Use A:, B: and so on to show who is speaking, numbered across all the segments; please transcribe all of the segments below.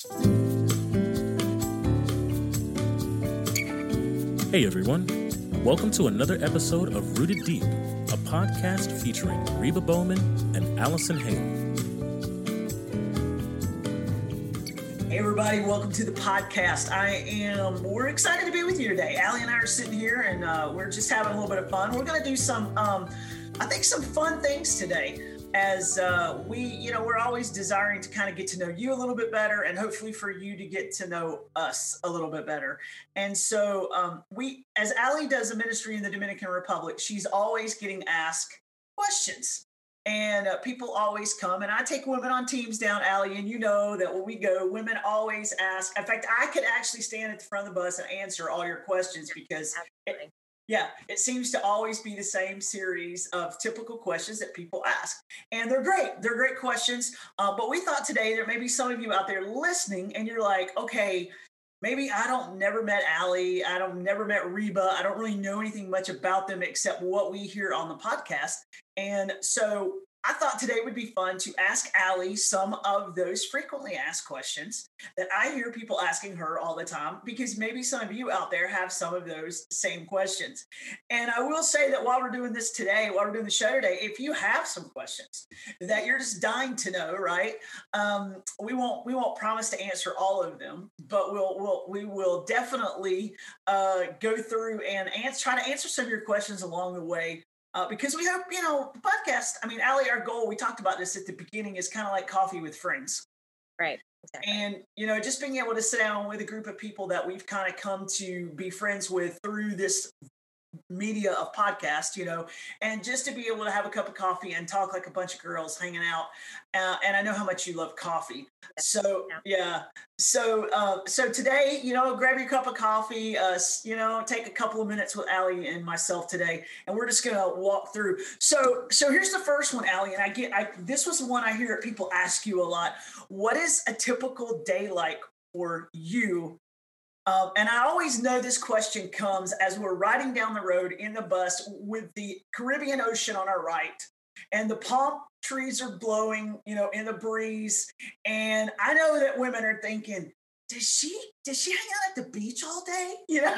A: Hey everyone, welcome to another episode of Rooted Deep, a podcast featuring Reba Bowman and Allison Hale.
B: Hey everybody, welcome to the podcast. I am we're excited to be with you today. Allie and I are sitting here and uh, we're just having a little bit of fun. We're gonna do some um, I think some fun things today as uh, we, you know, we're always desiring to kind of get to know you a little bit better and hopefully for you to get to know us a little bit better. And so um, we, as Allie does a ministry in the Dominican Republic, she's always getting asked questions. And uh, people always come, and I take women on teams down, Allie, and you know that when we go, women always ask. In fact, I could actually stand at the front of the bus and answer all your questions because it, yeah, it seems to always be the same series of typical questions that people ask. And they're great. They're great questions. Uh, but we thought today there may be some of you out there listening and you're like, okay, maybe I don't never met Allie. I don't never met Reba. I don't really know anything much about them except what we hear on the podcast. And so I thought today would be fun to ask Allie some of those frequently asked questions that I hear people asking her all the time, because maybe some of you out there have some of those same questions. And I will say that while we're doing this today, while we're doing the show today, if you have some questions that you're just dying to know, right? Um, we won't we won't promise to answer all of them, but we'll we'll we will definitely uh, go through and answer, try to answer some of your questions along the way uh, because we have, you know, the podcast. I mean, Allie, our goal, we talked about this at the beginning, is kind of like coffee with friends.
C: Right.
B: Exactly. And, you know, just being able to sit down with a group of people that we've kind of come to be friends with through this media of podcast, you know, and just to be able to have a cup of coffee and talk like a bunch of girls hanging out. Uh, and I know how much you love coffee. So yeah. So uh, so today, you know, grab your cup of coffee. Uh, you know, take a couple of minutes with Allie and myself today, and we're just gonna walk through. So so here's the first one, Allie, and I get I this was one I hear people ask you a lot. What is a typical day like for you um, and I always know this question comes as we're riding down the road in the bus with the Caribbean Ocean on our right, and the palm trees are blowing, you know, in the breeze. And I know that women are thinking, "Does she? Does she hang out at the beach all day?" You know.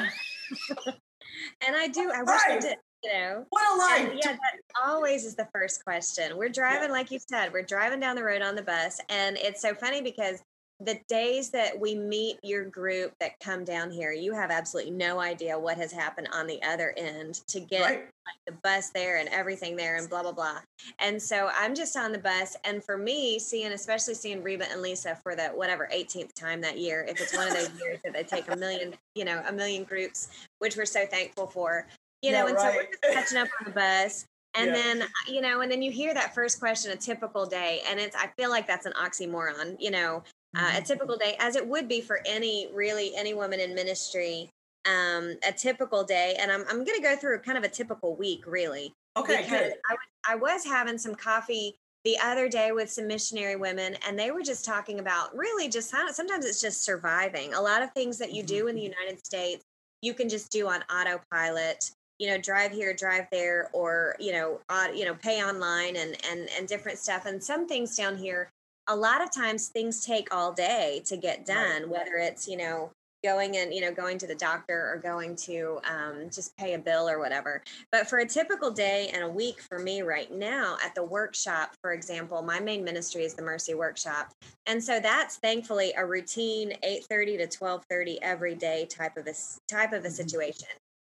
C: and I do. I wish right. I did. You know,
B: what a life!
C: And yeah, that always is the first question. We're driving, yeah. like you said, we're driving down the road on the bus, and it's so funny because the days that we meet your group that come down here, you have absolutely no idea what has happened on the other end to get right. like, the bus there and everything there and blah blah blah. And so I'm just on the bus, and for me, seeing especially seeing Reba and Lisa for the whatever 18th time that year, if it's one of those years that they take a million, you know, a million groups, which we're so thankful for, you know, yeah, and right. so we're just catching up on the bus. And yeah. then, you know, and then you hear that first question, a typical day. And it's, I feel like that's an oxymoron, you know, uh, a mm-hmm. typical day, as it would be for any really any woman in ministry. Um, a typical day, and I'm I'm going to go through kind of a typical week, really.
B: Okay,
C: I, I was having some coffee the other day with some missionary women, and they were just talking about really just sometimes it's just surviving. A lot of things that you do in the mm-hmm. United States, you can just do on autopilot you know drive here drive there or you know uh, you know pay online and and and different stuff and some things down here a lot of times things take all day to get done, whether it's, you know, going and you know going to the doctor or going to um, just pay a bill or whatever. But for a typical day and a week for me right now at the workshop for example my main ministry is the mercy workshop. And so that's thankfully a routine 8.30 to 12.30 every day type of a type of a mm-hmm. situation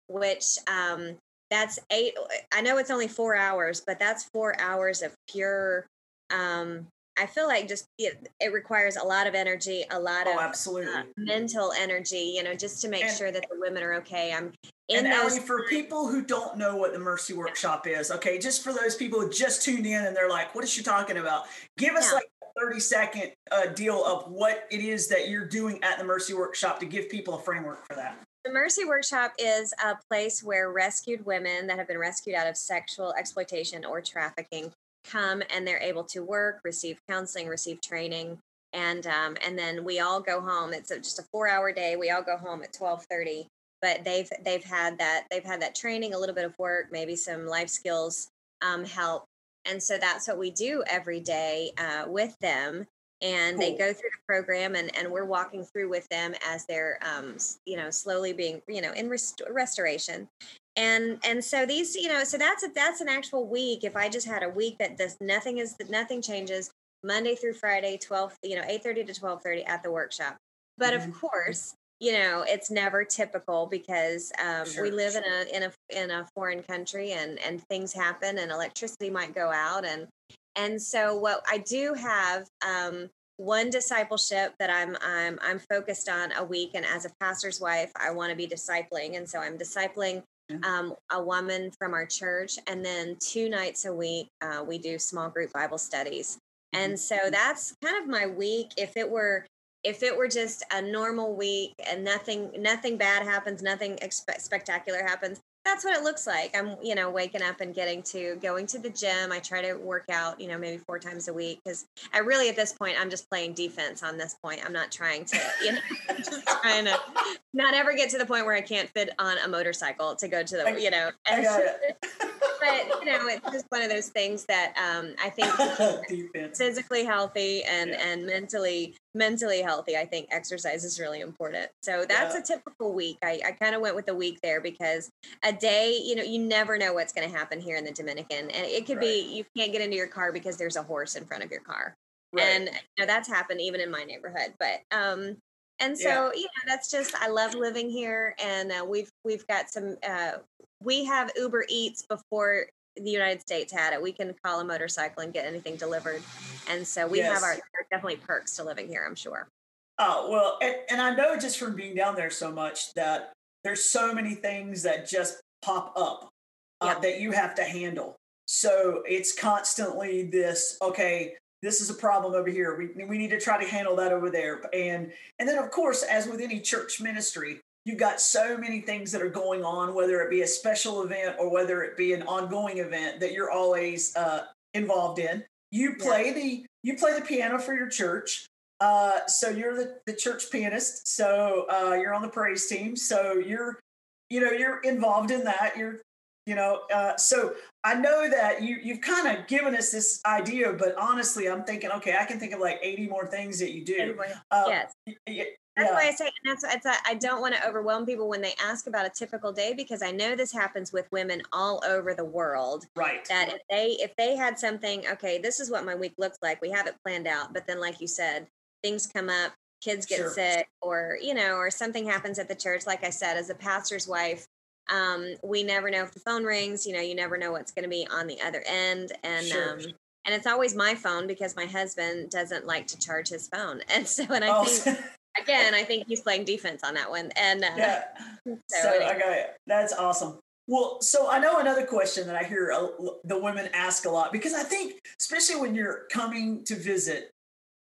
C: which um, that's eight i know it's only four hours but that's four hours of pure um, I feel like just it, it, requires a lot of energy, a lot
B: oh,
C: of
B: absolutely uh,
C: mental energy, you know, just to make and, sure that the women are okay. I'm
B: in and those. Allie, for people who don't know what the Mercy Workshop is, okay, just for those people who just tuned in and they're like, "What is she talking about?" Give us yeah. like a thirty second uh, deal of what it is that you're doing at the Mercy Workshop to give people a framework for that.
C: The Mercy Workshop is a place where rescued women that have been rescued out of sexual exploitation or trafficking come and they're able to work, receive counseling, receive training, and um, and then we all go home. It's a, just a four hour day. We all go home at twelve thirty. But they've they've had that they've had that training, a little bit of work, maybe some life skills um, help, and so that's what we do every day uh, with them. and
B: Cool.
C: they go through the program and, and we're walking through with them as they're um, you know slowly being you know in rest- restoration and and so these you know so that's a, that's an actual week if i just had a week that this nothing is nothing changes monday through friday 12 you know 8.30 to 12.30 at the workshop but
B: Mhm.
C: of course you know it's never typical because um,
B: Sure,
C: we live
B: sure.
C: in a in a in a foreign country and and things happen and electricity might go out and and so what I do have um, one discipleship that I'm I'm I'm focused on a week, and as a pastor's wife, I want to be discipling, and so I'm discipling. Um, a woman from our church, and then two nights a week uh, we do small group Bible studies, and so that's kind of my week. If it were if it were just a normal week and nothing nothing bad happens, nothing expe- spectacular happens, that's what it looks like. I'm, you know, waking up and getting to going to the gym. I try to work out, you know, maybe four times a week because I really, at this point, I'm just playing defense on this point. I'm not trying to, you know, I'm just trying to not ever get to the point where I can't fit on a motorcycle to go to the, you know,
B: I
C: and,
B: got it.
C: but, you know, it's just one of those things that um, I think physically healthy and
B: Yeah.
C: and mentally mentally healthy i think exercise is really important so that's
B: Yeah.
C: a typical week i, I kind of went with a week there because a day you know you never know what's going to happen here in the dominican and it could be you can't get into your car because there's a horse in front of your car
B: Right.
C: and you know that's happened even in my neighborhood but um and so
B: Yeah.
C: you know that's just i love living here and uh, we've we've got some uh we have uber eats before the united states had it we can call a motorcycle and get anything delivered and so we have our definitely perks to living here i'm sure
B: Oh well, and, and I know just from being down there so much that there's so many things that just pop up uh,
C: Yeah.
B: that you have to handle. So it's constantly this. Okay, this is a problem over here. We we need to try to handle that over there. And and then of course, as with any church ministry, you've got so many things that are going on, whether it be a special event or whether it be an ongoing event that you're always uh, involved in. You
C: Yeah.
B: play the you play the piano for your church. Uh, so you're the, the church pianist. So uh, you're on the praise team. So you're, you know, you're involved in that. You're, you know, uh, so I know that you you've kind of given us this idea, but honestly, I'm thinking, okay, I can think of like 80 more things that you do. Uh,
C: yes
B: y- y-
C: That's why I say, and that's, that's why I don't want to overwhelm people when they ask about a typical day because I know this happens with women all over the world.
B: right.
C: That if they if they had something, okay, this is what my week looks like. We have it planned out, but then, like you said, things come up, kids get
B: Sure.
C: sick, or you know, or something happens at the church. Like I said, as a pastor's wife, um, we never know if the phone rings. You know, you never know what's going to be on the other end, and
B: Sure.
C: um, and it's always my phone because my husband doesn't like to charge his phone, and so and I
B: Oh,
C: think again, I think he's playing defense on that one. And uh,
B: yeah.
C: so,
B: So
C: anyway,
B: I got it. That's awesome. Well, so I know another question that I hear the women ask a lot because I think, especially when you're coming to visit,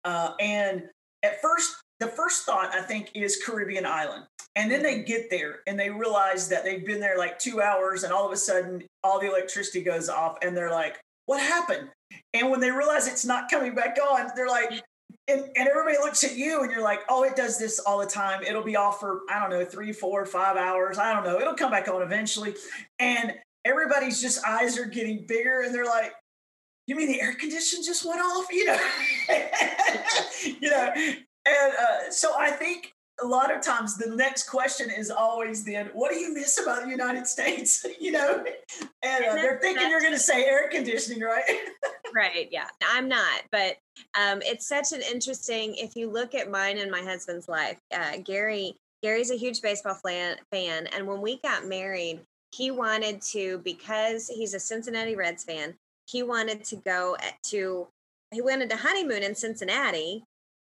B: uh, and at first, the first thought I think is Caribbean island, and then they get there and they realize that they've been there like two hours, and all of a sudden, all the electricity goes off, and they're like, "What happened?" And when they realize it's not coming back on, they're like, and, and everybody looks at you and you're like, oh, it does this all the time. It'll be off for, I don't know, three, four, five hours. I don't know. It'll come back on eventually. And everybody's just eyes are getting bigger and they're like, you mean the air condition just went off? You know, you know, and uh, so I think a lot of times the next question is always then, what do you miss about the United States? you know, and uh,
C: And
B: they're thinking you're going to say air conditioning, right?
C: right, yeah, I'm not, but um, it's such an interesting. If you look at mine and my husband's life, uh, Gary, Gary's a huge baseball fan, fan, and when we got married, he wanted to because he's a Cincinnati Reds fan. He wanted to go at- to. He wanted to honeymoon in Cincinnati,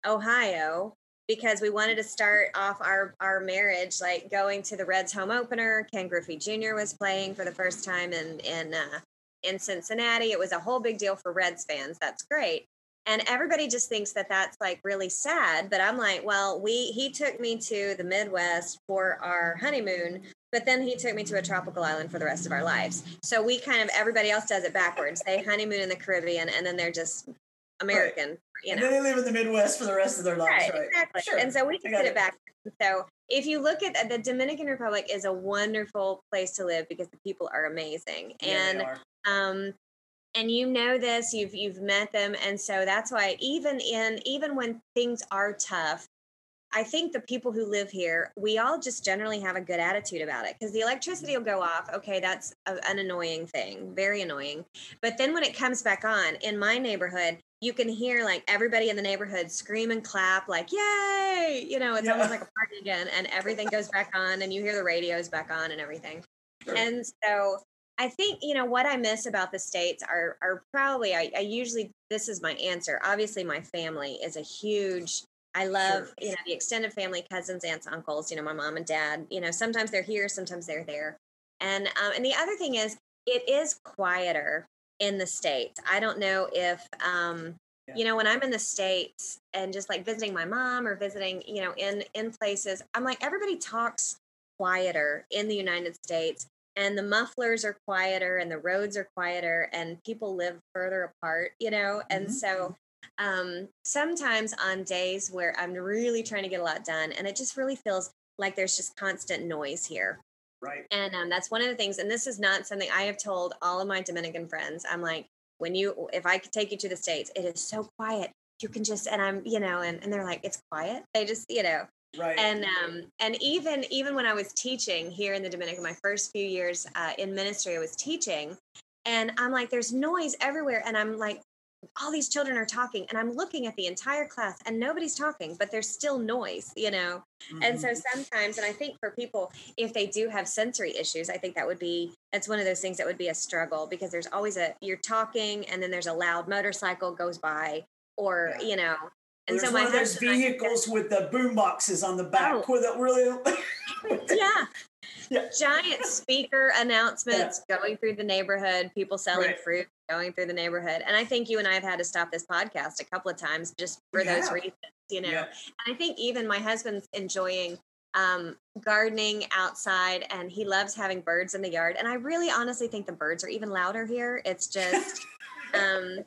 C: Ohio, because we wanted to start off our our marriage like going to the Reds home opener. Ken Griffey Jr. was playing for the first time in in uh, in Cincinnati. It was a whole big deal for Reds fans. That's great. And everybody just thinks that that's like really sad, but I'm like, well, we he took me to the Midwest for our honeymoon, but then he took me to a tropical island for the rest of our lives. So we kind of everybody else does it backwards. They honeymoon in the Caribbean and then they're just American, you
B: and
C: know.
B: then they live in the Midwest for the rest of their lives,
C: Right,
B: right?
C: exactly.
B: Sure.
C: And so we
B: can
C: did
B: it.
C: it back. So if you look at the Dominican Republic is a wonderful place to live because the people are amazing.
B: Yeah,
C: and um and you know this you've you've met them and so that's why even in even when things are tough I think the people who live here, we all just generally have a good attitude about it because the electricity will go off. Okay, that's a, an annoying thing, very annoying. But then when it comes back on in my neighborhood, you can hear like everybody in the neighborhood scream and clap, like, yay! You know, it's yeah. almost like a party again, and everything goes back on, and you hear the radios back on and everything. Sure. And so I think you know what I miss about the states are are probably I, I, usually this is my answer. Obviously, my family is a huge I love, sure. you know, the extended family, cousins, aunts, uncles, you know, my mom and dad, you know, sometimes they're here, sometimes they're there. And um, and the other thing is it is quieter in the States. I don't know if um, yeah. you know, when I'm in the States and just like visiting my mom or visiting, you know, in in places, I'm like everybody talks quieter in the United States and the mufflers are quieter and the roads are quieter and people live further apart, you know? And mm-hmm. so um, sometimes on days where I'm really trying to get a lot done and it just really feels like there's just constant noise here.
B: Right.
C: And um, that's one of the things, and this is not something I have told all of my Dominican friends. I'm like, when you, if I could take you to the States, it is so quiet. You can just, and I'm, you know, and, and they're like, it's quiet. They just, you know,
B: Right.
C: And um, and even even when I was teaching here in the Dominican, my first few years uh, in ministry, I was teaching, and I'm like, there's noise everywhere, and I'm like, all these children are talking and i'm looking at the entire class and nobody's talking but there's still noise you know mm-hmm. and so mm-hmm. sometimes and i think for people if they do have sensory issues i think that would be that's one of those things that would be a struggle because there's always a you're talking and then there's a loud motorcycle goes by or yeah. you know
B: and there's so one of those vehicles with the boom boxes on the back oh. with it really
C: yeah yeah. giant speaker announcements yeah. going through the neighborhood, people selling right. fruit going through the neighborhood. And I think you and I have had to stop this podcast a couple of times just for yeah. those reasons, you know. Yeah. And I think even my husband's enjoying um, gardening outside and he loves having birds in the yard. And I really honestly think the birds are even louder here. It's just um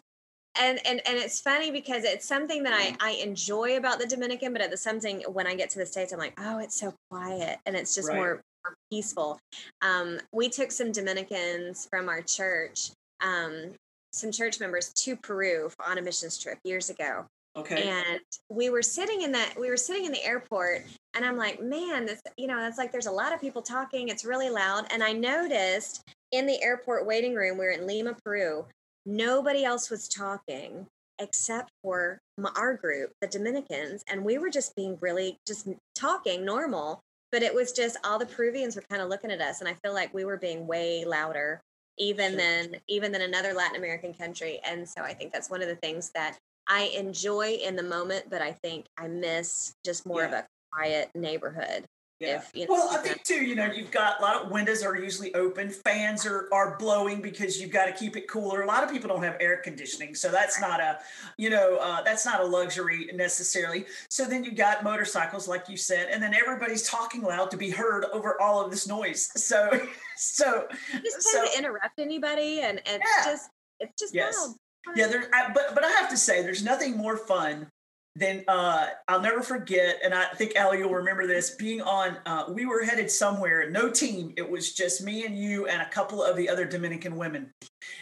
C: and and and it's funny because it's something that I I enjoy about the Dominican, but at the something when I get to the states, I'm like, oh, it's so quiet and it's just right. more more peaceful. Um, we took some Dominicans from our church, um, some church members to Peru on a missions trip years ago.
B: Okay.
C: And we were sitting in that we were sitting in the airport and I'm like, man, this you know, it's like there's a lot of people talking, it's really loud. And I noticed in the airport waiting room, we are in Lima, Peru, nobody else was talking except for our group, the Dominicans, and we were just being really just talking normal but it was just all the Peruvians were kind of looking at us, and I feel like we were being way louder even sure. than even than another Latin American country. And so I think that's one of the things that I enjoy in the moment, but I think I miss just more yeah. of a quiet neighborhood.
B: Yeah. If, you know, well, I think too, you know, you've got a lot of windows are usually open, fans are are blowing because you've got to keep it cooler. A lot of people don't have air conditioning, so that's not a, you know, uh, that's not a luxury necessarily. So then you got motorcycles, like you said, and then everybody's talking loud to be heard over all of this noise. So, so
C: just so, to interrupt anybody, and, and yeah. it's just it's just yes. loud.
B: Yeah, there. I, but but I have to say, there's nothing more fun then uh, I'll never forget, and I think Allie, you'll remember this. Being on, uh, we were headed somewhere, no team. It was just me and you and a couple of the other Dominican women,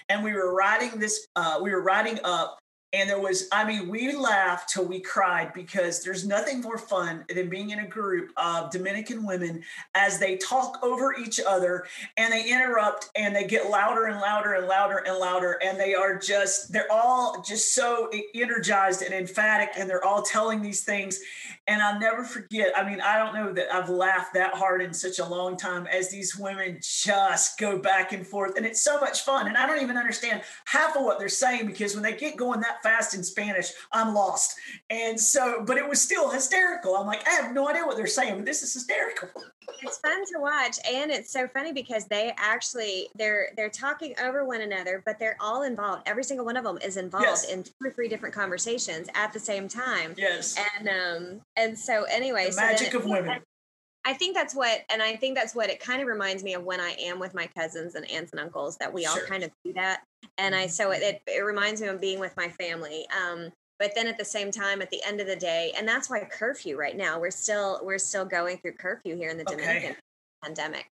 B: and we were riding this. Uh, we were riding up and there was, I mean, we laughed till we cried because there's nothing more fun than being in a group of Dominican women as they talk over each other and they interrupt and they get louder and louder and louder and louder. And they are just, they're all just so energized and emphatic and they're all telling these things. And I'll never forget, I mean, I don't know that I've laughed that hard in such a long time as these women just go back and forth. And it's so much fun. And I don't even understand half of what they're saying because when they get going that fast in Spanish, I'm lost. And so, but it was still hysterical. I'm like, I have no idea what they're saying, but this is hysterical.
C: It's fun to watch, and it's so funny because they actually they're they're talking over one another, but they're all involved. Every single one of them is involved yes. in two or three different conversations at the same time.
B: Yes.
C: And um and so anyway,
B: the so magic of women.
C: I think that's what, and I think that's what it kind of reminds me of when I am with my cousins and aunts and uncles that we sure. all kind of do that. And I, so it, it, reminds me of being with my family. Um, but then at the same time, at the end of the day, and that's why curfew right now, we're still, we're still going through curfew here in the Dominican okay. pandemic.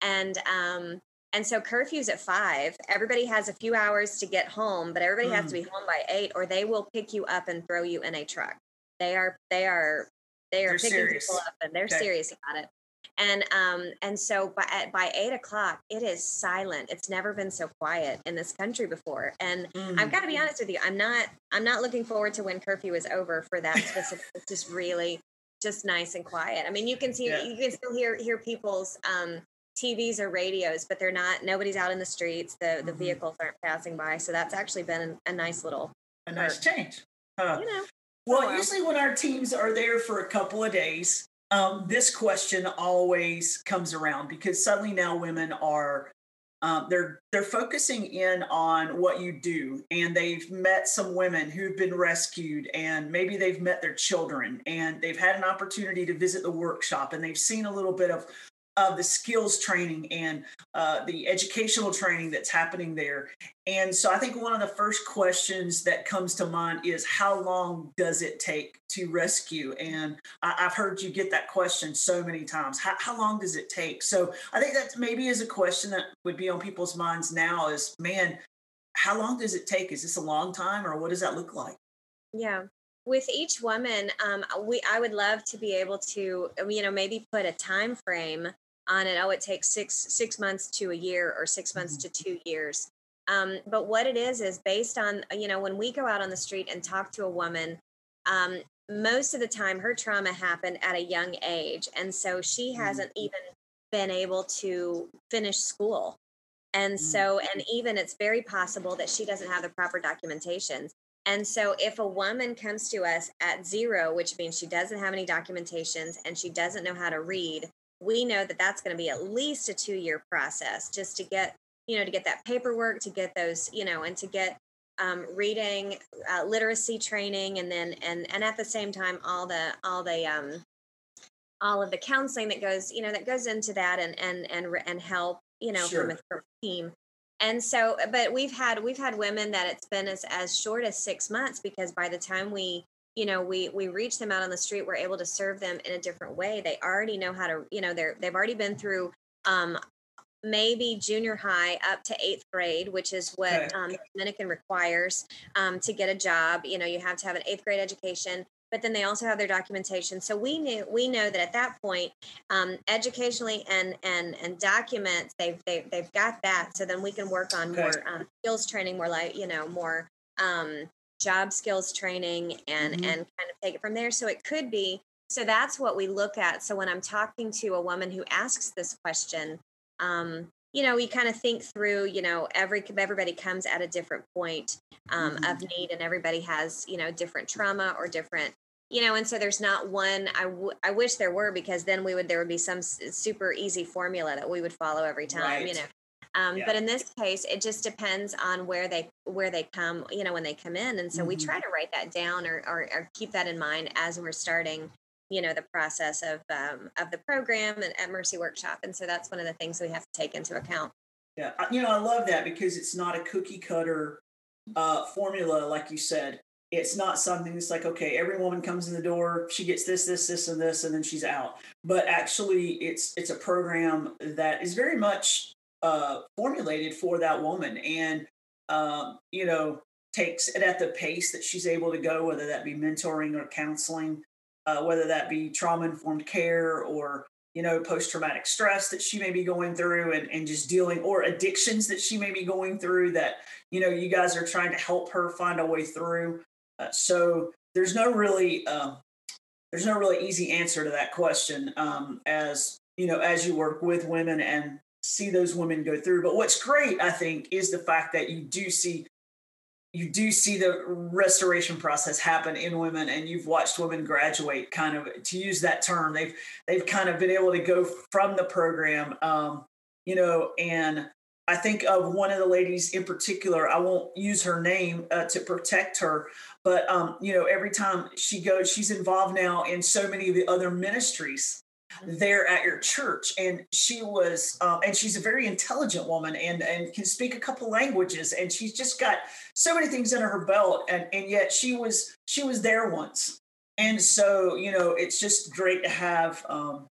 C: And, um, And so curfew's at five. Everybody has a few hours to get home, but everybody mm. has to be mm. home by eight, or they will pick you up and throw you in a truck. They are they are they are they're picking serious. people up and they're okay. serious about it. And um and so by by eight o'clock, it is silent. It's never been so quiet in this country before. And mm. I've got to be honest with you, I'm not I'm not looking forward to when curfew is over for that specific. it's just really just nice and quiet. I mean, you can see yeah. you can still hear hear people's um TVs or radios, but they're not. Nobody's out in the streets. The the mm-hmm. vehicles aren't passing by. So that's actually been a, nice little
B: a nice change. Huh. You know. Well, usually when our teams are there for a couple of days, um, this question always comes around because suddenly now women are um, they're they're focusing in on what you do and they've met some women who've been rescued and maybe they've met their children and they've had an opportunity to visit the workshop and they've seen a little bit of of the skills training and uh, the educational training that's happening there. And so I think one of the first questions that comes to mind is how long does it take to rescue? And I, have heard you get that question so many times. How, how long does it take? So I think that maybe is a question that would be on people's minds now is, man, how long does it take? Is this a long time or what does that look like?
C: Yeah with each woman um, we i would love to be able to you know maybe put a time frame on it oh it takes six six months to a year or six months mm-hmm. to two years um, but what it is is based on you know when we go out on the street and talk to a woman um, most of the time her trauma happened at a young age and so she mm-hmm. hasn't even been able to finish school and mm-hmm. so and even it's very possible that she doesn't have the proper documentation and so if a woman comes to us at zero which means she doesn't have any documentations and she doesn't know how to read we know that that's going to be at least a two year process just to get you know to get that paperwork to get those you know and to get um, reading uh, literacy training and then and and at the same time all the all the um all of the counseling that goes you know that goes into that and and and and help you know sure. from, a, from a team and so but we've had we've had women that it's been as as short as six months because by the time we you know we we reach them out on the street we're able to serve them in a different way. They already know how to you know they're they've already been through um maybe junior high up to eighth grade which is what um, dominican requires um, to get a job. You know you have to have an eighth grade education but then they also have their documentation. So we knew we know that at that point um, educationally and and and documents they've they, they've got that. So then we can work on more um, skills training more like you know more um, job skills training and mm-hmm. and kind of take it from there so it could be so that's what we look at so when i'm talking to a woman who asks this question um, you know we kind of think through you know every everybody comes at a different point um, mm-hmm. of need and everybody has you know different trauma or different you know and so there's not one I, w- I wish there were because then we would there would be some super easy formula that we would follow every time right. you know um, yeah. But in this case, it just depends on where they where they come, you know, when they come in, and so mm-hmm. we try to write that down or, or, or keep that in mind as we're starting, you know, the process of um, of the program and at Mercy Workshop, and so that's one of the things we have to take into account.
B: Yeah, you know, I love that because it's not a cookie cutter uh, formula, like you said. It's not something that's like, okay, every woman comes in the door, she gets this, this, this, and this, and then she's out. But actually, it's it's a program that is very much uh, formulated for that woman and um, you know takes it at the pace that she's able to go whether that be mentoring or counseling uh, whether that be trauma informed care or you know post traumatic stress that she may be going through and, and just dealing or addictions that she may be going through that you know you guys are trying to help her find a way through. Uh, so there's no really uh, there's no really easy answer to that question um, as you know as you work with women and see those women go through. But what's great, I think, is the fact that you do see you do see the restoration process happen in women and you've watched women graduate kind of to use that term they've they've kind of been able to go from the program um, you know and i think of one of the ladies in particular i won't use her name uh, to protect her but um, you know every time she goes she's involved now in so many of the other ministries there at your church and she was um, and she's a very intelligent woman and and can speak a couple languages and she's just got so many things under her belt and and yet she was she was there once and so you know it's just great to have um,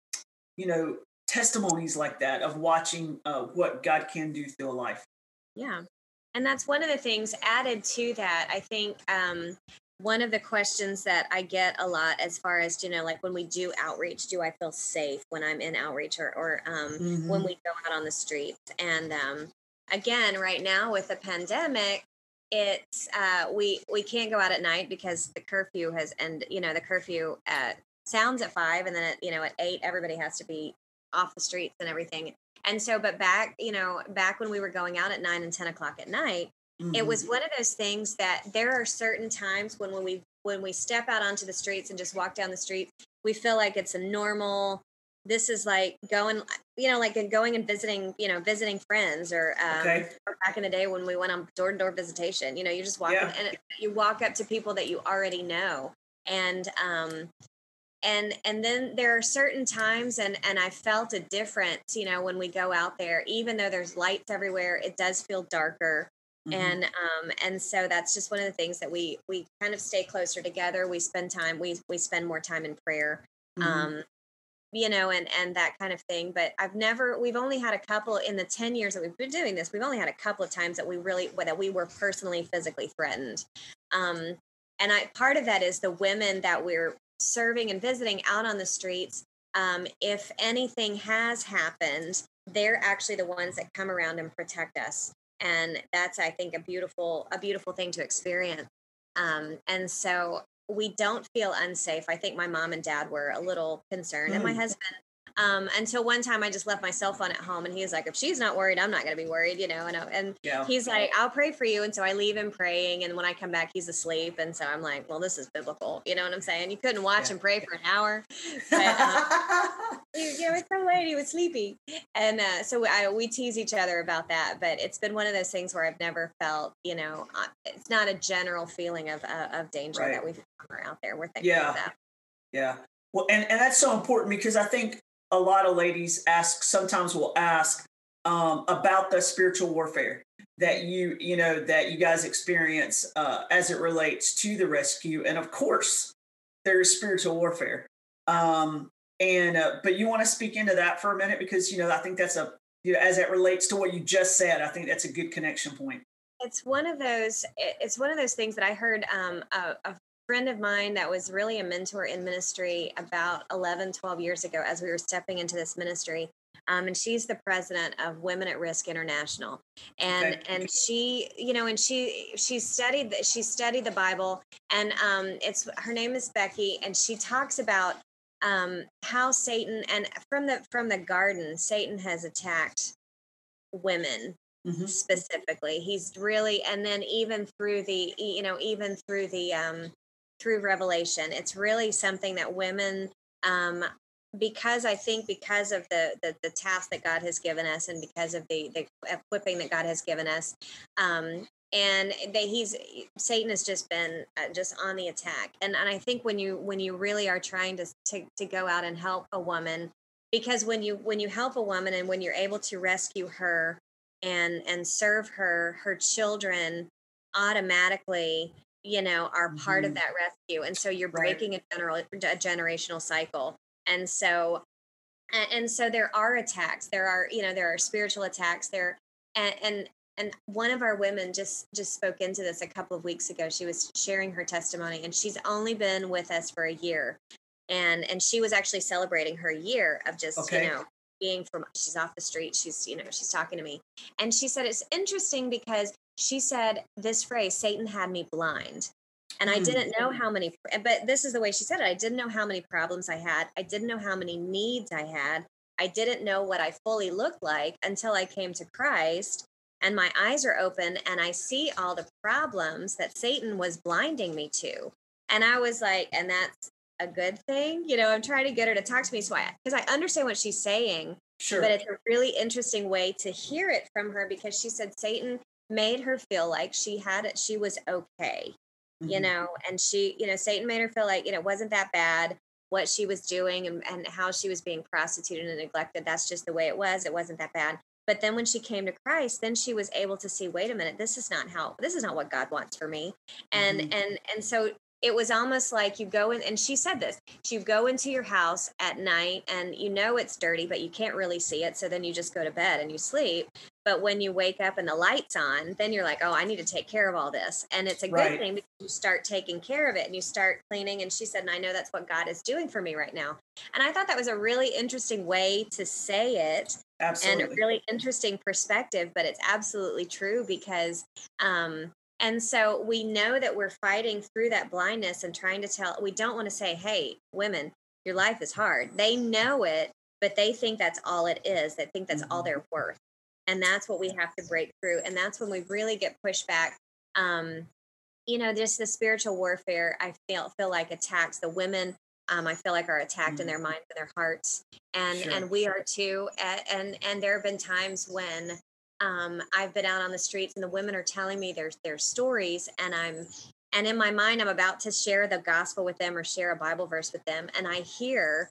B: you know testimonies like that of watching uh, what God can do through a life.
C: Yeah. And that's one of the things added to that. I think um, one of the questions that I get a lot as far as, you know, like when we do outreach, do I feel safe when I'm in outreach or, or um, mm-hmm. when we go out on the streets? And um, again, right now with the pandemic, it's uh, we we can't go out at night because the curfew has and you know the curfew uh, sounds at five and then at, you know at eight everybody has to be off the streets and everything and so but back you know back when we were going out at nine and ten o'clock at night mm-hmm. it was mm-hmm. one of those things that there are certain times when when we when we step out onto the streets and just walk down the street we feel like it's a normal this is like going you know like going and visiting you know visiting friends or, um, okay. or back in the day when we went on door-to-door visitation you know you just walk yeah. and you walk up to people that you already know and um and and then there are certain times and and i felt a difference you know when we go out there even though there's lights everywhere it does feel darker mm-hmm. and um and so that's just one of the things that we we kind of stay closer together we spend time we we spend more time in prayer mm-hmm. um you know and and that kind of thing but i've never we've only had a couple in the 10 years that we've been doing this we've only had a couple of times that we really that we were personally physically threatened um and i part of that is the women that we're serving and visiting out on the streets um if anything has happened they're actually the ones that come around and protect us and that's i think a beautiful a beautiful thing to experience um and so we don't feel unsafe. I think my mom and dad were a little concerned, mm. and my mm. husband. Um, until one time, I just left my cell phone at home, and he was like, "If she's not worried, I'm not going to be worried," you know. And and yeah. he's like, "I'll pray for you," and so I leave him praying, and when I come back, he's asleep, and so I'm like, "Well, this is biblical," you know what I'm saying? You couldn't watch yeah. and pray for an hour, but, uh, know, it's so late, he was sleepy, and uh, so I, we tease each other about that. But it's been one of those things where I've never felt, you know, uh, it's not a general feeling of uh, of danger right. that we are out there. We're thinking
B: yeah.
C: that.
B: Yeah. Well, and, and that's so important because I think a lot of ladies ask, sometimes will ask um, about the spiritual warfare that you, you know, that you guys experience uh, as it relates to the rescue. And of course, there is spiritual warfare. Um, and, uh, but you want to speak into that for a minute because, you know, I think that's a, you know, as it relates to what you just said, I think that's a good connection point
C: it's one of those it's one of those things that i heard um, a, a, friend of mine that was really a mentor in ministry about 11, 12 years ago as we were stepping into this ministry. Um, and she's the president of Women at Risk International, and okay. and she, you know, and she she studied she studied the Bible, and um, it's her name is Becky, and she talks about um, how Satan and from the from the garden, Satan has attacked women mm-hmm. specifically. He's really, and then even through the, you know, even through the um, through revelation. It's really something that women, um, because I think because of the, the, the task that God has given us, and because of the the equipping that God has given us, um, and they, he's Satan has just been uh, just on the attack. And and I think when you when you really are trying to to to go out and help a woman, because when you when you help a woman and when you're able to rescue her and and serve her her children automatically you know are part mm-hmm. of that rescue and so you're breaking right. a general a generational cycle and so and, and, so there are attacks there are you know there are spiritual attacks there and, and and one of our women just just spoke into this a couple of weeks ago. She was sharing her testimony and she's only been with us for a year. And and she was actually celebrating her year of just okay. you know being from she's off the street she's you know she's talking to me. And she said it's interesting because she said this phrase satan had me blind and i hmm. didn't know how many but this is the way she said it i didn't know how many problems i had. I didn't know how many needs i had. I didn't know what i fully looked like until i came to christ and my eyes are open and i see all the problems that satan was blinding me to and i was like and that's a good thing you know i'm trying to get her to talk to me so i because i understand what she's saying Sure. But it's a really interesting way to hear it from her because she said Satan made her feel like she had it, she was okay, mm-hmm. you know, and she, you know, Satan made her feel like, you know, it wasn't that bad what she was doing and, and how she was being prostituted and neglected. That's just the way it was. It wasn't that bad. But then when she came to Christ, then she was able to see, wait a minute, this is not how this is not what God wants for me. And mm-hmm. and and so it was almost like you go in and she said this you go into your house at night and you know it's dirty but you can't really see it so then you just go to bed and you sleep but when you wake up and the lights on then you're like oh i need to take care of all this and it's a right. good thing because you start taking care of it and you start cleaning and she said and i know that's what god is doing for me right now and i thought that was a really interesting way to say it
B: Absolutely.
C: and a really interesting perspective but it's absolutely true because um and so we know that we're fighting through that blindness and trying to tell, we don't want to say, hey, women, your life is hard. They know it, but they think that's all it is. They think that's all mm-hmm. they're worth. And that's what we have to break through. And that's when we really get pushed back. Um, you know, just the spiritual warfare, I feel feel like attacks the women. Um, I feel like are attacked mm-hmm. in their minds and their hearts, and sure. and we are too. And, and and there have been times when um, I've been out on the streets and the women are telling me their their stories, and I'm and in my mind I'm about to share the gospel with them or share a Bible verse with them, and I hear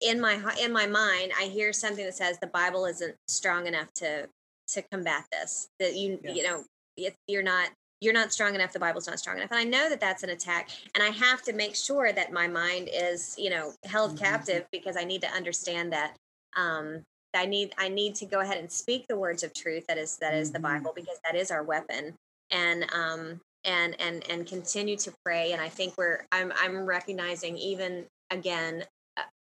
C: in my in my mind I hear something that says the Bible isn't strong enough to to combat this. That you yeah. you know it, you're not you're not strong enough the bible's not strong enough and i know that that's an attack and i have to make sure that my mind is you know held mm-hmm. captive because i need to understand that um I need I need to go ahead and speak the words of truth that is that is the mm-hmm. Bible because that is our weapon and um and and and continue to pray and I think we're I'm I'm recognizing even again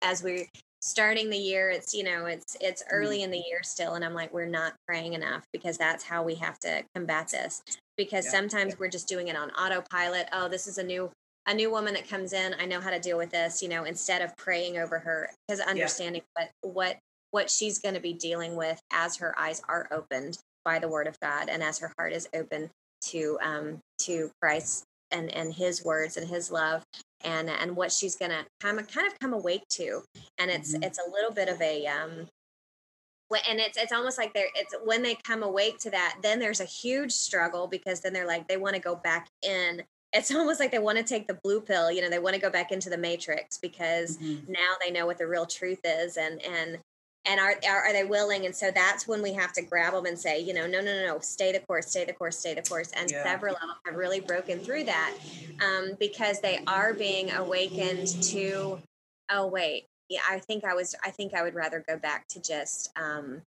C: as we're starting the year it's you know it's it's mm-hmm. early in the year still and I'm like we're not praying enough because that's how we have to combat this because yeah. sometimes we're just doing it on autopilot oh this is a new a new woman that comes in i know how to deal with this you know instead of praying over her because understanding yeah. what what what she's going to be dealing with as her eyes are opened by the word of God and as her heart is open to um to Christ and and his words and his love and and what she's going to kind of kind of come awake to and it's mm-hmm. it's a little bit of a um and it's it's almost like they're it's when they come awake to that then there's a huge struggle because then they're like they want to go back in it's almost like they want to take the blue pill you know they want to go back into the matrix because mm-hmm. now they know what the real truth is and and and are, are, are they willing and so that's when we have to grab them and say you know no no no no stay the course stay the course stay the course and yeah. several of them have really broken through that um, because they are being awakened to oh wait yeah i think i was i think i would rather go back to just um,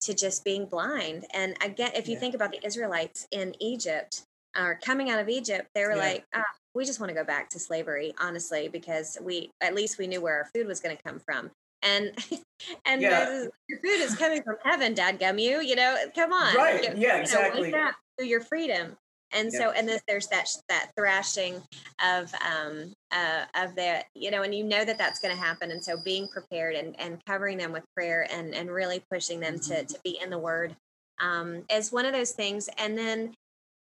C: to just being blind and again if you yeah. think about the israelites in egypt or coming out of egypt they were yeah. like ah, we just want to go back to slavery honestly because we at least we knew where our food was going to come from and and yeah. your food is coming from heaven, Dad gum you, you know, come on.
B: Right.
C: You,
B: yeah, exactly.
C: Know, through your freedom. And yeah. so, and then there's that that thrashing of um uh of the you know, and you know that that's going to happen. And so, being prepared and and covering them with prayer and and really pushing them mm-hmm. to to be in the Word um, is one of those things. And then,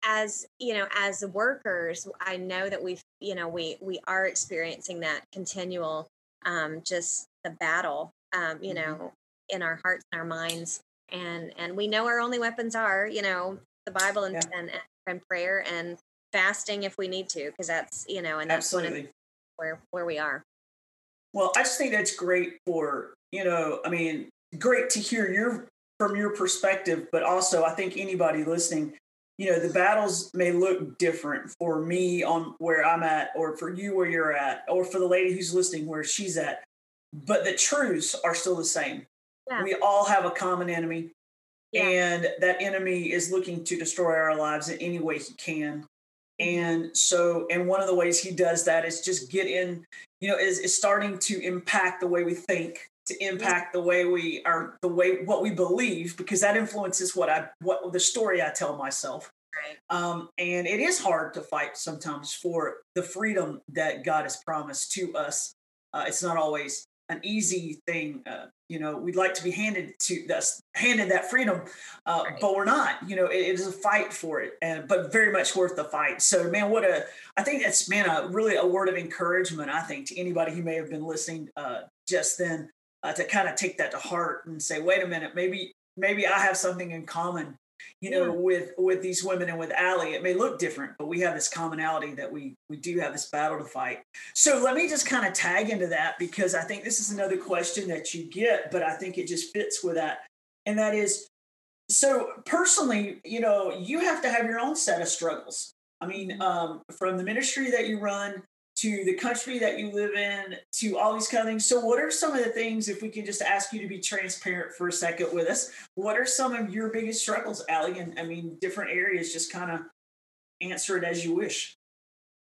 C: as you know, as workers, I know that we've you know we we are experiencing that continual um, just the battle, um, you mm-hmm. know, in our hearts and our minds. And and we know our only weapons are, you know, the Bible and yeah. and, and prayer and fasting if we need to, because that's you know, and that's
B: Absolutely.
C: where where we are.
B: Well, I just think that's great for you know, I mean, great to hear your from your perspective, but also I think anybody listening, you know, the battles may look different for me on where I'm at, or for you where you're at, or for the lady who's listening where she's at but the truths are still the same. Yeah. We all have a common enemy, yeah. and that enemy is looking to destroy our lives in any way he can. Mm-hmm. And so, and one of the ways he does that is just get in, you know, is, is starting to impact the way we think, to impact the way we are, the way what we believe, because that influences what I, what the story I tell myself.
C: Right.
B: Um, and it is hard to fight sometimes for the freedom that God has promised to us. Uh, it's not always an easy thing. Uh, you know, we'd like to be handed to us handed that freedom, uh, right. but we're not. You know, it, it is a fight for it, and but very much worth the fight. So, man, what a I think that's man a really a word of encouragement. I think to anybody who may have been listening uh, just then uh, to kind of take that to heart and say, wait a minute, maybe maybe I have something in common you know, yeah. with with these women and with Allie, it may look different, but we have this commonality that we we do have this battle to fight. So let me just kind of tag into that because I think this is another question that you get, but I think it just fits with that, and that is, so personally, you know, you have to have your own set of struggles. I mean, um, from the ministry that you run to the country that you live in to all these kind of things. So, what are some of the things, if we can just ask you to be transparent for a second with us, what are some of your biggest struggles, Allie? And I mean, different areas, just kind of answer it as you wish.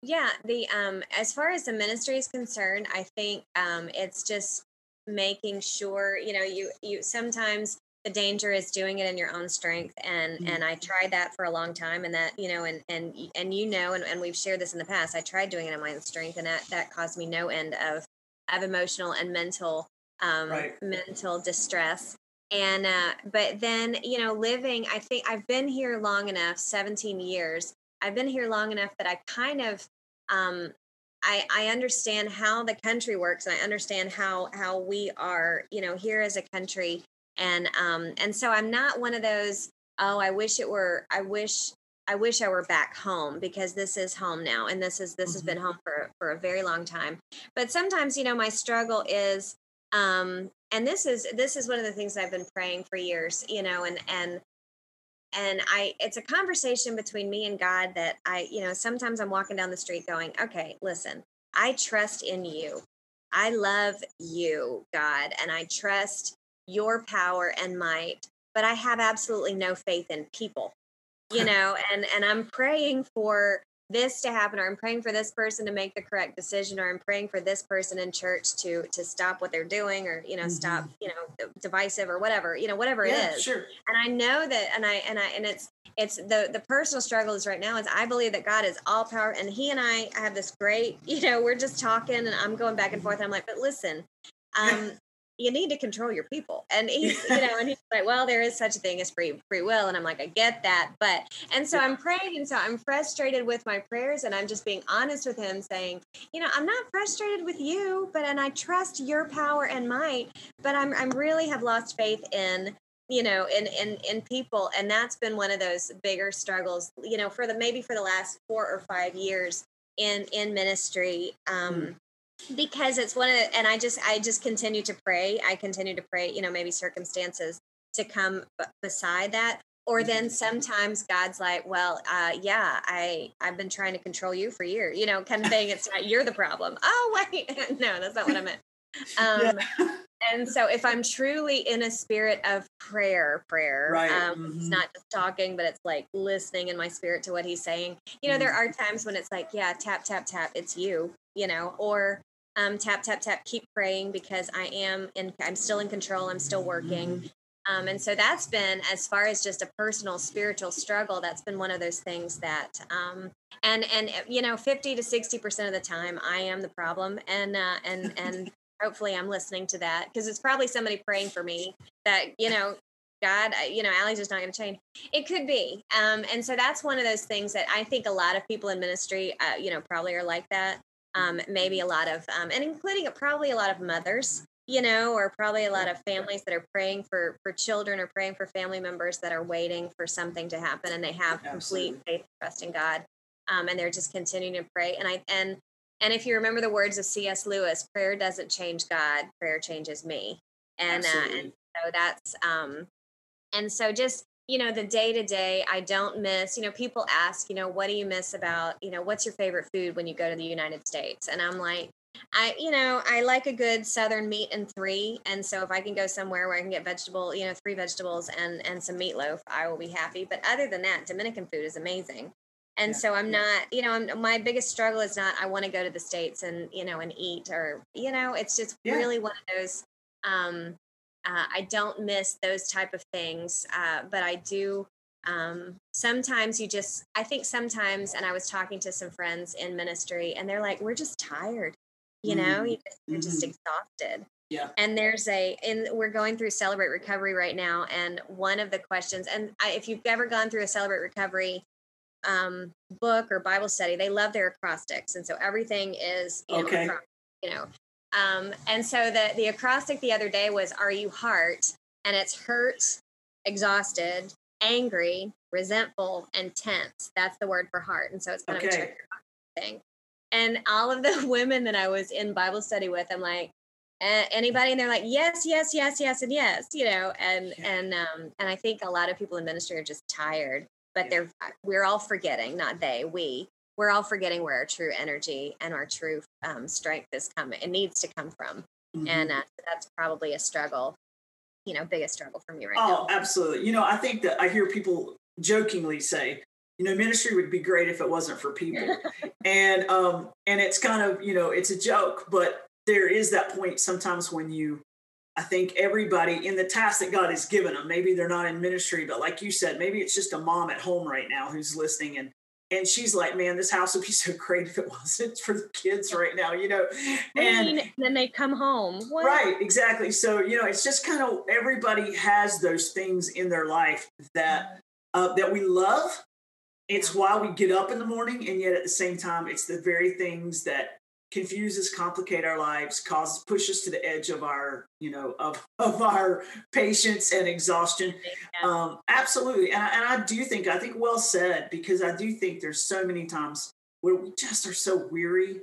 C: Yeah, the um as far as the ministry is concerned, I think um it's just making sure, you know, you you sometimes the danger is doing it in your own strength and mm-hmm. and I tried that for a long time and that, you know, and and and you know and, and we've shared this in the past. I tried doing it in my own strength and that that caused me no end of of emotional and mental um right. mental distress and uh but then you know living i think i've been here long enough 17 years I've been here long enough that I kind of um, I, I understand how the country works and I understand how how we are, you know, here as a country. And um and so I'm not one of those, oh, I wish it were I wish I wish I were back home because this is home now and this is this mm-hmm. has been home for for a very long time. But sometimes, you know, my struggle is um and this is this is one of the things I've been praying for years, you know, and and and i it's a conversation between me and god that i you know sometimes i'm walking down the street going okay listen i trust in you i love you god and i trust your power and might but i have absolutely no faith in people you know and and i'm praying for this to happen or i'm praying for this person to make the correct decision or i'm praying for this person in church to to stop what they're doing or you know mm-hmm. stop you know divisive or whatever you know whatever yeah, it is
B: sure.
C: and i know that and i and i and it's it's the the personal struggle is right now is i believe that god is all power and he and i have this great you know we're just talking and i'm going back and forth and i'm like but listen um you need to control your people. And he's, you know, and he's like, well, there is such a thing as free free will. And I'm like, I get that. But and so I'm praying and so I'm frustrated with my prayers and I'm just being honest with him, saying, you know, I'm not frustrated with you, but and I trust your power and might, but I'm I'm really have lost faith in you know in in in people and that's been one of those bigger struggles you know for the maybe for the last four or five years in in ministry um mm because it's one of the, and i just i just continue to pray i continue to pray you know maybe circumstances to come beside that or then sometimes god's like well uh, yeah i i've been trying to control you for years you know kind of thing it's not you're the problem oh wait no that's not what i meant um, yeah. and so if i'm truly in a spirit of prayer prayer
B: right.
C: um,
B: mm-hmm.
C: it's not just talking but it's like listening in my spirit to what he's saying you know mm-hmm. there are times when it's like yeah tap tap tap it's you you know or um, tap tap tap keep praying because i am in i'm still in control i'm still working um, and so that's been as far as just a personal spiritual struggle that's been one of those things that um, and and you know 50 to 60 percent of the time i am the problem and uh, and and hopefully i'm listening to that because it's probably somebody praying for me that you know God, you know, Allie's just not going to change. It could be. Um, and so that's one of those things that I think a lot of people in ministry, uh, you know, probably are like that um, maybe a lot of, um, and including probably a lot of mothers, you know, or probably a lot of families that are praying for for children or praying for family members that are waiting for something to happen, and they have Absolutely. complete faith, trust in God, um, and they're just continuing to pray. And I and and if you remember the words of C.S. Lewis, prayer doesn't change God, prayer changes me. And uh, and so that's um, and so just you know the day to day i don't miss you know people ask you know what do you miss about you know what's your favorite food when you go to the united states? And i'm like i you know i like a good southern meat and three and so if i can go somewhere where i can get vegetable you know three vegetables and and some meatloaf i will be happy. But other than that dominican food is amazing. And yeah, so i'm not you know I'm, my biggest struggle is not i want to go to the states and you know and eat or you know it's just yeah. really one of those um uh, I don't miss those type of things, uh, but I do. Um, sometimes you just, I think sometimes, and I was talking to some friends in ministry, and they're like, "We're just tired, you know, mm-hmm. you just, you're mm-hmm. just exhausted."
B: Yeah.
C: And there's a, and we're going through Celebrate Recovery right now, and one of the questions, and I, if you've ever gone through a Celebrate Recovery um, book or Bible study, they love their acrostics, and so everything is, you
B: okay.
C: know, you know, um, and so the the acrostic the other day was "Are you heart?" and it's hurt, exhausted, angry, resentful, and tense. That's the word for heart. And so it's kind okay. of a check thing. And all of the women that I was in Bible study with, I'm like, anybody and they're like yes yes yes yes and yes you know and yeah. and um and i think a lot of people in ministry are just tired but they're we're all forgetting, not they, we. We're all forgetting where our true energy and our true um, strength is coming. It needs to come from, mm-hmm. and uh, that's probably a struggle. You know, biggest struggle for me right
B: oh,
C: now.
B: Oh, absolutely. You know, I think that I hear people jokingly say, you know, ministry would be great if it wasn't for people, and um, and it's kind of you know, it's a joke, but there is that point sometimes when you I think everybody in the task that God has given them, maybe they're not in ministry, but like you said, maybe it's just a mom at home right now who's listening and and she's like, man, this house would be so great if it wasn't for the kids right now, you know.
C: And, and then they come home.
B: What? Right, exactly. So, you know, it's just kind of everybody has those things in their life that uh, that we love. It's why we get up in the morning, and yet at the same time, it's the very things that confuse us, complicate our lives, causes push us to the edge of our, you know, of of our patience and exhaustion. Yeah. Um, absolutely, and I, and I do think I think well said because I do think there's so many times where we just are so weary.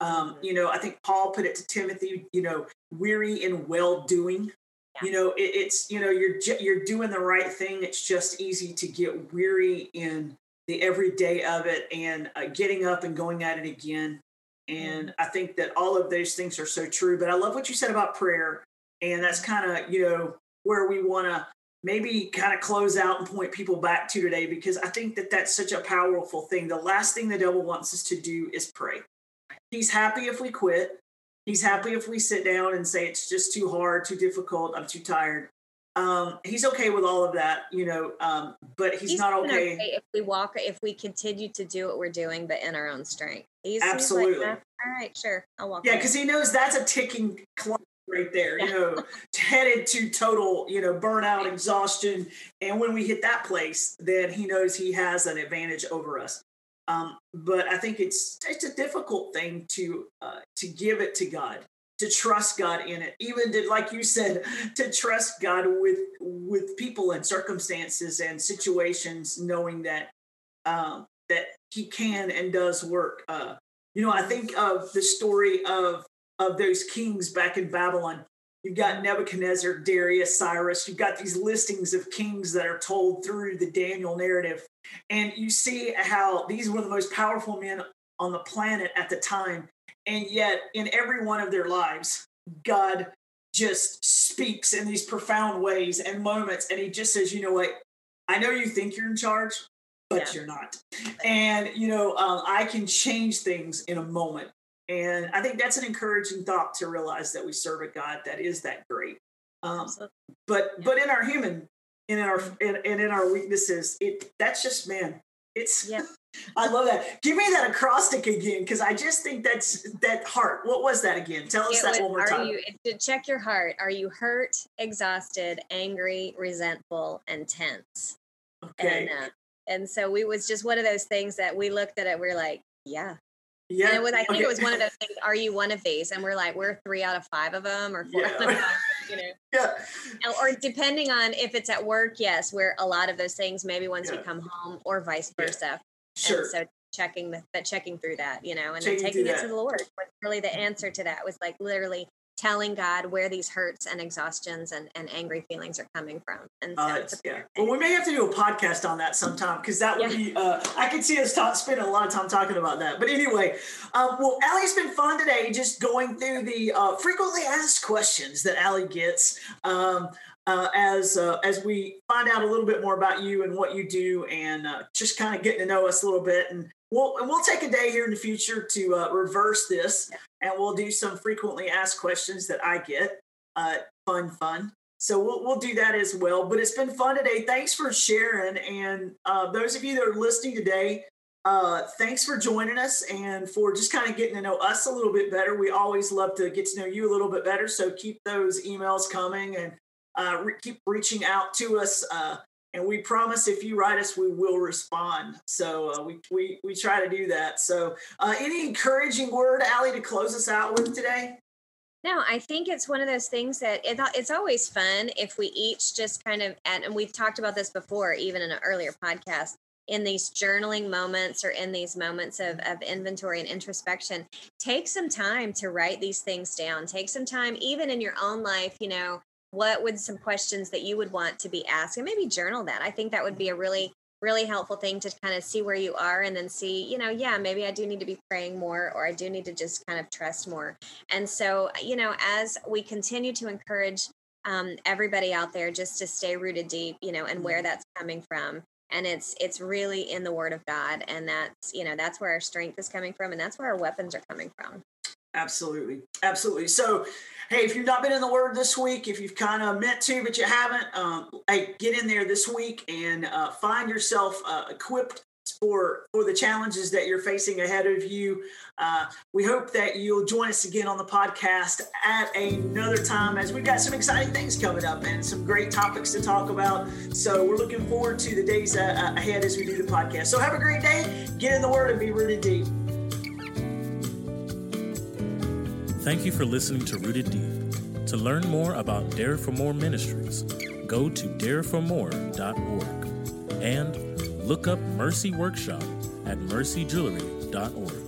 B: Um, mm-hmm. you know, I think Paul put it to Timothy. You know, weary in well doing. Yeah. You know, it, it's you know you're you're doing the right thing. It's just easy to get weary in the everyday of it and uh, getting up and going at it again and mm. I think that all of those things are so true. But I love what you said about prayer. And that's kind of, you know, where we want to maybe kind of close out and point people back to today because I think that that's such a powerful thing. The last thing the devil wants us to do is pray. He's happy if we quit. He's happy if we sit down and say it's just too hard, too difficult, I'm too tired um, he's okay with all of that, you know, um, but he's, he's not okay. okay.
C: if we walk, if we continue to do what we're doing, but in our own strength.
B: He's, absolutely. He's like,
C: all right, sure, I'll walk.
B: Yeah, because he knows that's a ticking clock right there. Yeah. You know, headed to total, you know, burnout, exhaustion, and when we hit that place, then he knows he has an advantage over us. Um, but I think it's it's a difficult thing to uh, to give it to God to trust God in it, even to, like you said, to trust God with with people and circumstances and situations, knowing that um, that He can and does work. Uh, you know, I think of the story of of those kings back in Babylon. You've got Nebuchadnezzar, Darius, Cyrus. You've got these listings of kings that are told through the Daniel narrative. And you see how these were the most powerful men on the planet at the time. And yet, in every one of their lives, God just speaks in these profound ways and moments. And he just says, you know what? I know you think you're in charge, but yeah. you're not. And, you know, um, I can change things in a moment. And I think that's an encouraging thought to realize that we serve a God that is that great. Um, but yeah. but in our human, in our and in, in our weaknesses, it that's just man. It's yeah. I love that. Give me that acrostic again, because I just think that's that heart. What was that again? Tell us it that was, one more time.
C: You, check your heart. Are you hurt, exhausted, angry, resentful, and tense? Okay. And, uh, and so we was just one of those things that we looked at it. We are like, yeah. Yeah. And it was, I think okay. it was one of those things. Are you one of these? And we're like, we're three out of five of them, or four yeah. out of five. You know. Yeah. Or depending on if it's at work, yes, we're a lot of those things. Maybe once yeah. we come home, or vice versa. Sure. And so checking the, that checking through that, you know, and then taking it to the Lord was really the answer to that was like literally telling God where these hurts and exhaustions and, and angry feelings are coming from. And so uh,
B: yeah. Well, we may have to do a podcast on that sometime because that would yeah. be, uh, I can see us talk, spending a lot of time talking about that. But anyway, uh, well, Allie, it's been fun today just going through the uh, frequently asked questions that Allie gets. Um, uh, as uh, as we find out a little bit more about you and what you do, and uh, just kind of getting to know us a little bit. And we'll and we'll take a day here in the future to uh, reverse this, and we'll do some frequently asked questions that I get. Uh, fun, fun. So we'll we'll do that as well. But it's been fun today. Thanks for sharing, and uh, those of you that are listening today. Uh, thanks for joining us and for just kind of getting to know us a little bit better. We always love to get to know you a little bit better. So keep those emails coming and uh, re- keep reaching out to us. Uh, and we promise if you write us, we will respond. So uh, we, we, we try to do that. So uh, any encouraging word, Allie, to close us out with today?
C: No, I think it's one of those things that it, it's always fun if we each just kind of, and we've talked about this before, even in an earlier podcast, in these journaling moments or in these moments of, of inventory and introspection, take some time to write these things down. Take some time, even in your own life, you know, what would some questions that you would want to be asked and maybe journal that i think that would be a really really helpful thing to kind of see where you are and then see, you know, yeah, maybe I do need to be praying more or I do need to just kind of trust more. And so, you know, as we continue to encourage um, everybody out there just to stay rooted deep, you know, and where mm-hmm. that's coming from. And it's it's really in the Word of God, and that's you know that's where our strength is coming from, and that's where our weapons are coming from.
B: Absolutely, absolutely. So, hey, if you've not been in the Word this week, if you've kind of meant to but you haven't, um, hey, get in there this week and uh, find yourself uh, equipped for for the challenges that you're facing ahead of you. Uh, we hope that you'll join us again on the podcast at another time as we've got some exciting things coming up and some great topics to talk about. So we're looking forward to the days uh, ahead as we do the podcast. So have a great day. Get in the Word and be rooted deep.
A: Thank you for listening to Rooted Deep. To learn more about Dare for More Ministries, go to dareformore.org and look up Mercy Workshop at mercyjewelry.org.